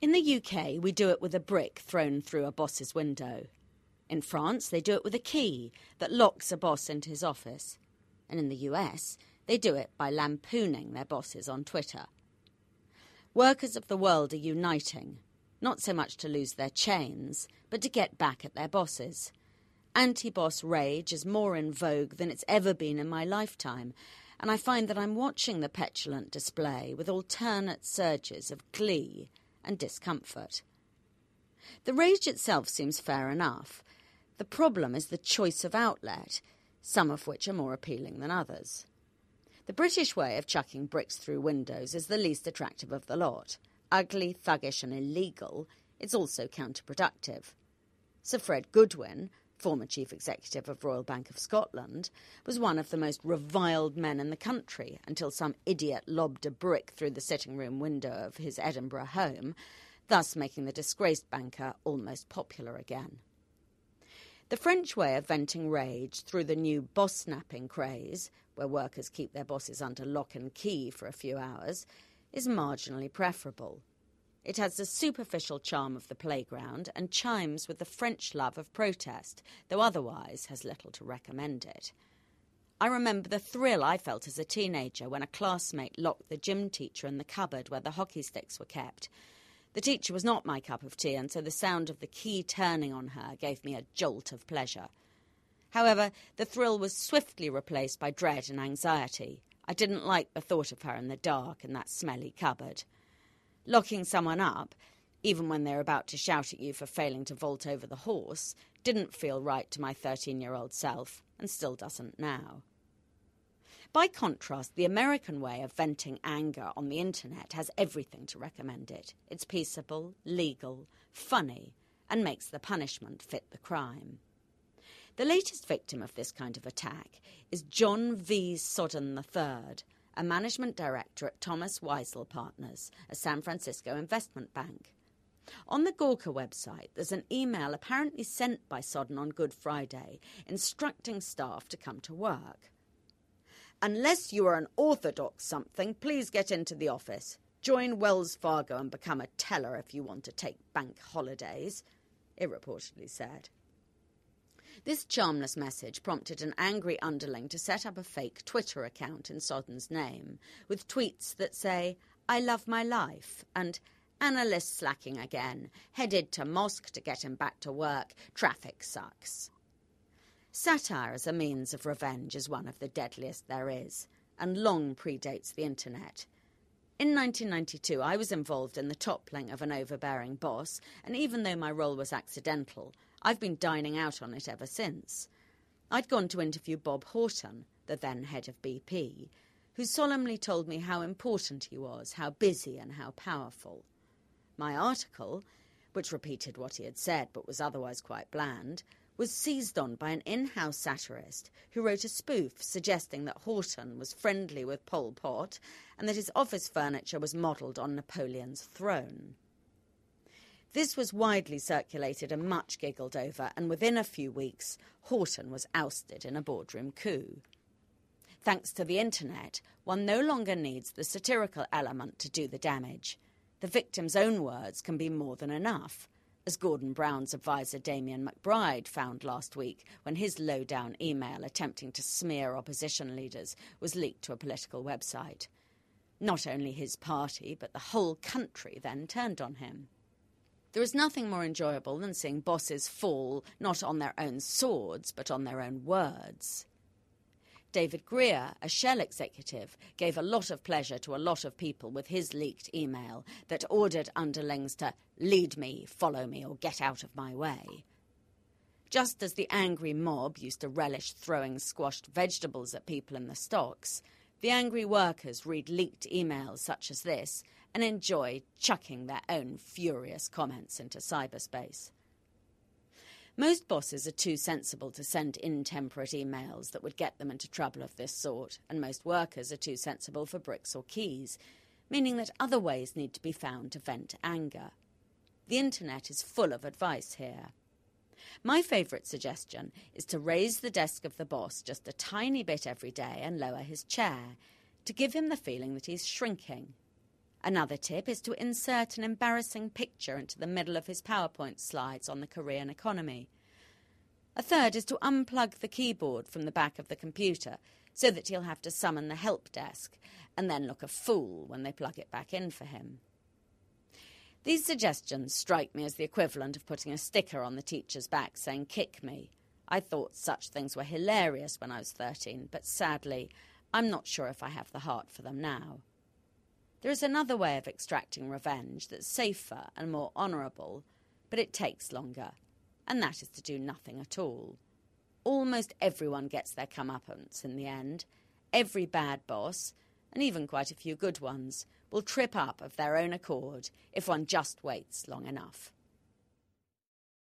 In the UK, we do it with a brick thrown through a boss's window. In France, they do it with a key that locks a boss into his office. And in the US, they do it by lampooning their bosses on Twitter. Workers of the world are uniting, not so much to lose their chains, but to get back at their bosses. Anti boss rage is more in vogue than it's ever been in my lifetime, and I find that I'm watching the petulant display with alternate surges of glee and discomfort. The rage itself seems fair enough. The problem is the choice of outlet, some of which are more appealing than others. The British way of chucking bricks through windows is the least attractive of the lot. Ugly, thuggish, and illegal, it's also counterproductive. Sir Fred Goodwin, former chief executive of Royal Bank of Scotland, was one of the most reviled men in the country until some idiot lobbed a brick through the sitting room window of his Edinburgh home, thus making the disgraced banker almost popular again. The French way of venting rage through the new bossnapping craze, where workers keep their bosses under lock and key for a few hours, is marginally preferable. It has the superficial charm of the playground and chimes with the French love of protest, though otherwise has little to recommend it. I remember the thrill I felt as a teenager when a classmate locked the gym teacher in the cupboard where the hockey sticks were kept. The teacher was not my cup of tea, and so the sound of the key turning on her gave me a jolt of pleasure. However, the thrill was swiftly replaced by dread and anxiety. I didn't like the thought of her in the dark in that smelly cupboard. Locking someone up, even when they're about to shout at you for failing to vault over the horse, didn't feel right to my 13 year old self, and still doesn't now. By contrast, the American way of venting anger on the internet has everything to recommend it. It's peaceable, legal, funny, and makes the punishment fit the crime. The latest victim of this kind of attack is John V. Sodden III, a management director at Thomas Weisel Partners, a San Francisco investment bank. On the Gawker website, there's an email apparently sent by Sodden on Good Friday instructing staff to come to work. Unless you are an orthodox something, please get into the office. Join Wells Fargo and become a teller if you want to take bank holidays, it reportedly said. This charmless message prompted an angry underling to set up a fake Twitter account in Sodden's name, with tweets that say, I love my life, and analyst slacking again, headed to mosque to get him back to work, traffic sucks. Satire as a means of revenge is one of the deadliest there is, and long predates the internet. In 1992, I was involved in the toppling of an overbearing boss, and even though my role was accidental, I've been dining out on it ever since. I'd gone to interview Bob Horton, the then head of BP, who solemnly told me how important he was, how busy, and how powerful. My article, which repeated what he had said but was otherwise quite bland, was seized on by an in house satirist who wrote a spoof suggesting that Horton was friendly with Pol Pot and that his office furniture was modelled on Napoleon's throne. This was widely circulated and much giggled over, and within a few weeks, Horton was ousted in a boardroom coup. Thanks to the internet, one no longer needs the satirical element to do the damage. The victim's own words can be more than enough, as Gordon Brown's advisor Damian McBride found last week when his low-down email attempting to smear opposition leaders was leaked to a political website. Not only his party, but the whole country then turned on him. There is nothing more enjoyable than seeing bosses fall not on their own swords, but on their own words. David Greer, a Shell executive, gave a lot of pleasure to a lot of people with his leaked email that ordered underlings to lead me, follow me, or get out of my way. Just as the angry mob used to relish throwing squashed vegetables at people in the stocks, The angry workers read leaked emails such as this and enjoy chucking their own furious comments into cyberspace. Most bosses are too sensible to send intemperate emails that would get them into trouble of this sort, and most workers are too sensible for bricks or keys, meaning that other ways need to be found to vent anger. The internet is full of advice here. My favourite suggestion is to raise the desk of the boss just a tiny bit every day and lower his chair, to give him the feeling that he's shrinking. Another tip is to insert an embarrassing picture into the middle of his PowerPoint slides on the Korean economy. A third is to unplug the keyboard from the back of the computer so that he'll have to summon the help desk and then look a fool when they plug it back in for him. These suggestions strike me as the equivalent of putting a sticker on the teacher's back saying, Kick me. I thought such things were hilarious when I was 13, but sadly, I'm not sure if I have the heart for them now. There is another way of extracting revenge that's safer and more honourable, but it takes longer, and that is to do nothing at all. Almost everyone gets their comeuppance in the end. Every bad boss, and even quite a few good ones, will trip up of their own accord if one just waits long enough.